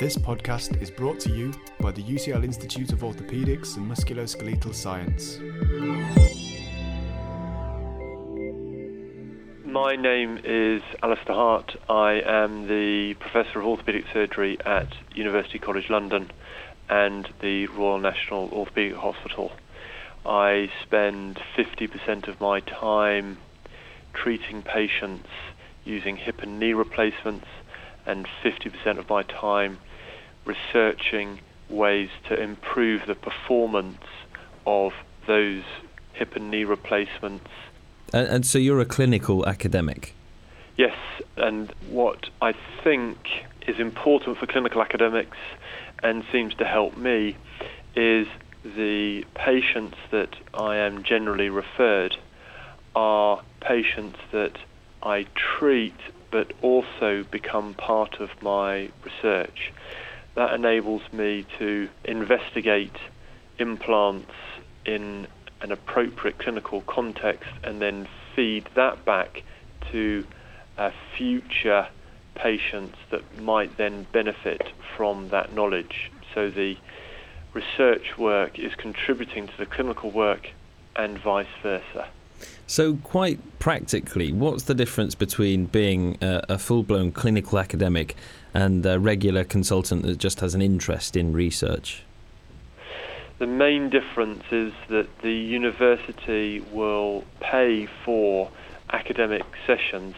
This podcast is brought to you by the UCL Institute of Orthopaedics and Musculoskeletal Science. My name is Alister Hart. I am the Professor of Orthopaedic Surgery at University College London and the Royal National Orthopaedic Hospital. I spend 50% of my time treating patients using hip and knee replacements and 50% of my time researching ways to improve the performance of those hip and knee replacements. And, and so you're a clinical academic? Yes, and what I think is important for clinical academics and seems to help me is the patients that I am generally referred are patients that I treat but also become part of my research. That enables me to investigate implants in an appropriate clinical context and then feed that back to uh, future patients that might then benefit from that knowledge. So the research work is contributing to the clinical work and vice versa. So, quite practically, what's the difference between being a, a full blown clinical academic and a regular consultant that just has an interest in research? The main difference is that the university will pay for academic sessions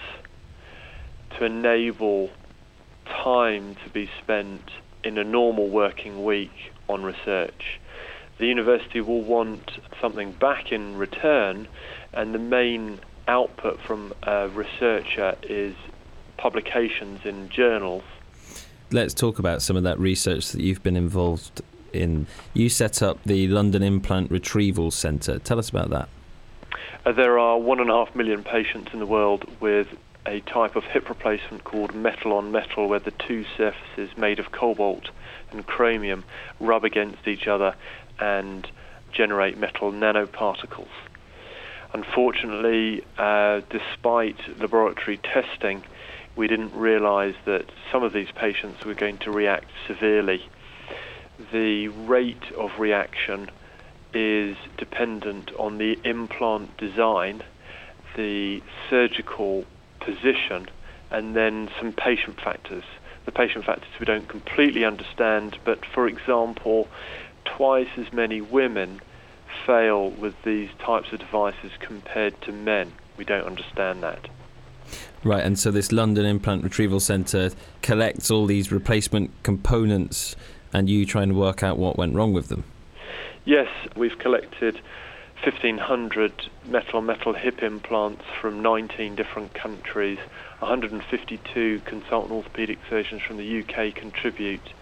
to enable time to be spent in a normal working week on research. The university will want something back in return, and the main output from a researcher is publications in journals. Let's talk about some of that research that you've been involved in. You set up the London Implant Retrieval Centre. Tell us about that. Uh, there are one and a half million patients in the world with a type of hip replacement called metal on metal, where the two surfaces made of cobalt and chromium rub against each other and generate metal nanoparticles. Unfortunately, uh, despite laboratory testing, we didn't realize that some of these patients were going to react severely. The rate of reaction is dependent on the implant design, the surgical position, and then some patient factors. The patient factors we don't completely understand, but for example, twice as many women fail with these types of devices compared to men. We don't understand that. Right, and so this London Implant Retrieval Centre collects all these replacement components and you try and work out what went wrong with them? Yes, we've collected 1,500 metal on metal hip implants from 19 different countries. 152 consultant orthopaedic surgeons from the UK contribute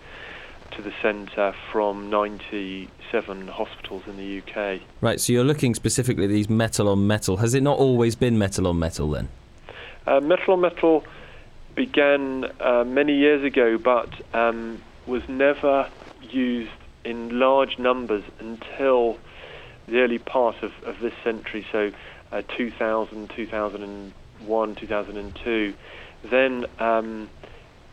to the centre from 97 hospitals in the UK. Right, so you're looking specifically at these metal on metal. Has it not always been metal on metal then? Uh, metal on metal began uh, many years ago, but um, was never used in large numbers until the early part of, of this century, so uh, 2000, 2001, 2002. Then um,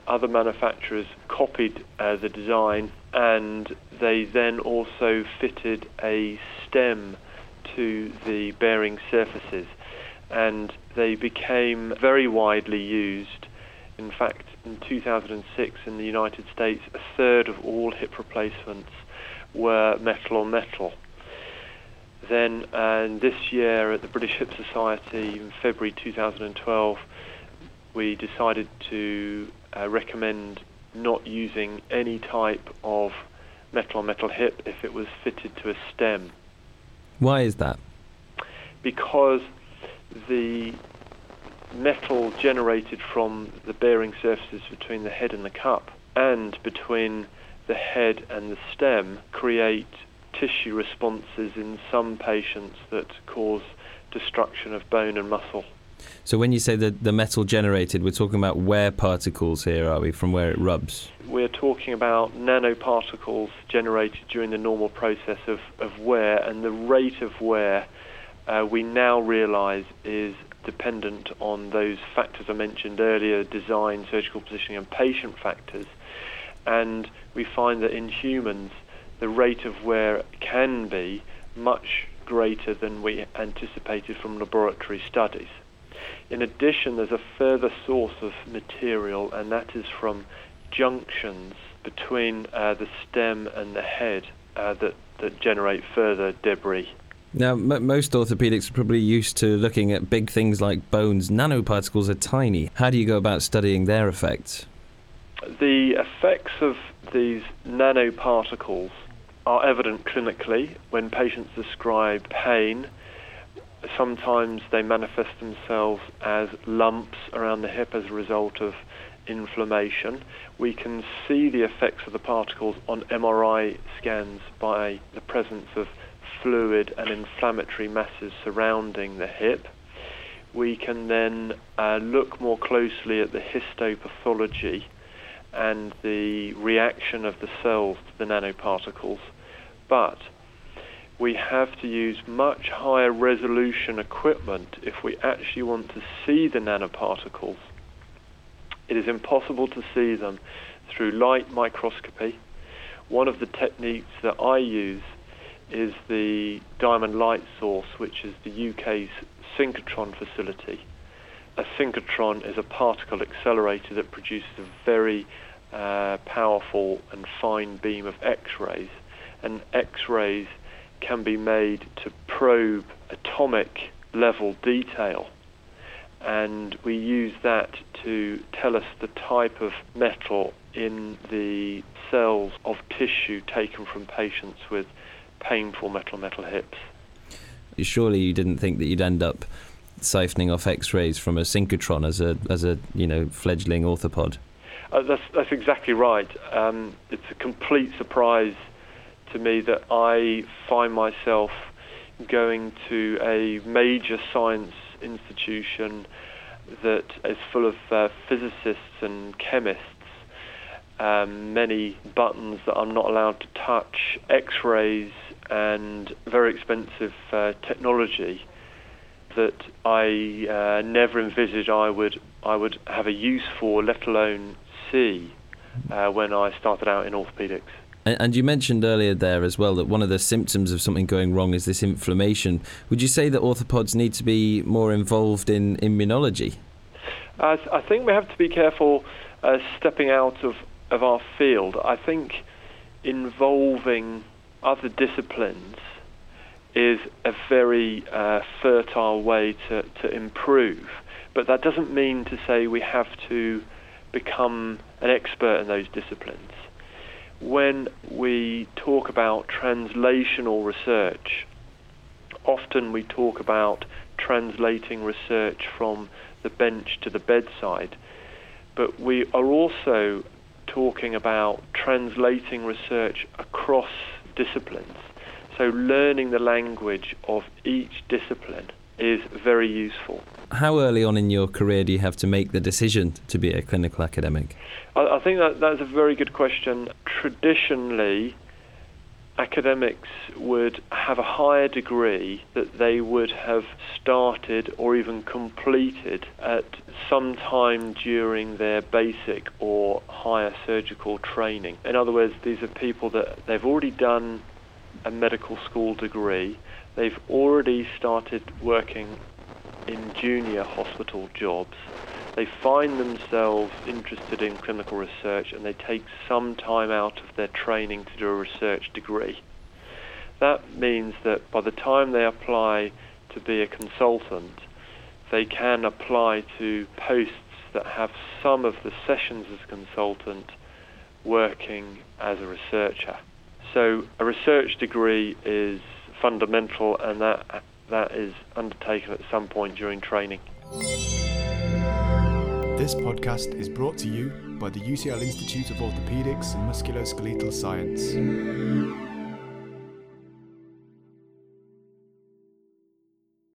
other manufacturers copied uh, the design and they then also fitted a stem to the bearing surfaces and they became very widely used. In fact, in 2006 in the United States, a third of all hip replacements were metal on metal. Then, uh, this year at the British Hip Society in February 2012, we decided to uh, recommend not using any type of metal on metal hip if it was fitted to a stem. Why is that? Because the metal generated from the bearing surfaces between the head and the cup and between the head and the stem create tissue responses in some patients that cause destruction of bone and muscle. So when you say the, the metal generated, we're talking about wear particles here, are we, from where it rubs? We're talking about nanoparticles generated during the normal process of, of wear, and the rate of wear uh, we now realize is dependent on those factors I mentioned earlier design, surgical positioning, and patient factors. And we find that in humans, the rate of wear can be much greater than we anticipated from laboratory studies. In addition, there's a further source of material, and that is from junctions between uh, the stem and the head uh, that, that generate further debris. Now, m- most orthopedics are probably used to looking at big things like bones. Nanoparticles are tiny. How do you go about studying their effects? The effects of these nanoparticles are evident clinically when patients describe pain. Sometimes they manifest themselves as lumps around the hip as a result of inflammation. We can see the effects of the particles on MRI scans by the presence of fluid and inflammatory masses surrounding the hip. We can then uh, look more closely at the histopathology and the reaction of the cells to the nanoparticles, but we have to use much higher resolution equipment if we actually want to see the nanoparticles. It is impossible to see them through light microscopy. One of the techniques that I use is the Diamond Light Source, which is the UK's synchrotron facility. A synchrotron is a particle accelerator that produces a very uh, powerful and fine beam of X-rays, and X-rays can be made to probe atomic level detail. And we use that to tell us the type of metal in the cells of tissue taken from patients with painful metal metal hips. Surely you didn't think that you'd end up siphoning off X-rays from a synchrotron as a as a you know fledgling orthopod. Uh, that's that's exactly right. Um, it's a complete surprise to me that I find myself going to a major science institution that is full of uh, physicists and chemists. Um, many buttons that I'm not allowed to touch, X-rays and very expensive uh, technology that I uh, never envisaged I would I would have a use for, let alone see, uh, when I started out in orthopedics. And you mentioned earlier there as well that one of the symptoms of something going wrong is this inflammation. Would you say that orthopods need to be more involved in immunology? I think we have to be careful uh, stepping out of, of our field. I think involving other disciplines is a very uh, fertile way to, to improve. But that doesn't mean to say we have to become an expert in those disciplines. When we talk about translational research, often we talk about translating research from the bench to the bedside, but we are also talking about translating research across disciplines. So learning the language of each discipline is very useful. How early on in your career do you have to make the decision to be a clinical academic? I, I think that that's a very good question. Traditionally, academics would have a higher degree that they would have started or even completed at some time during their basic or higher surgical training. In other words, these are people that they've already done a medical school degree, they've already started working in junior hospital jobs. They find themselves interested in clinical research and they take some time out of their training to do a research degree. That means that by the time they apply to be a consultant, they can apply to posts that have some of the sessions as consultant working as a researcher. So a research degree is fundamental and that that is undertaken at some point during training. This podcast is brought to you by the UCL Institute of Orthopaedics and Musculoskeletal Science.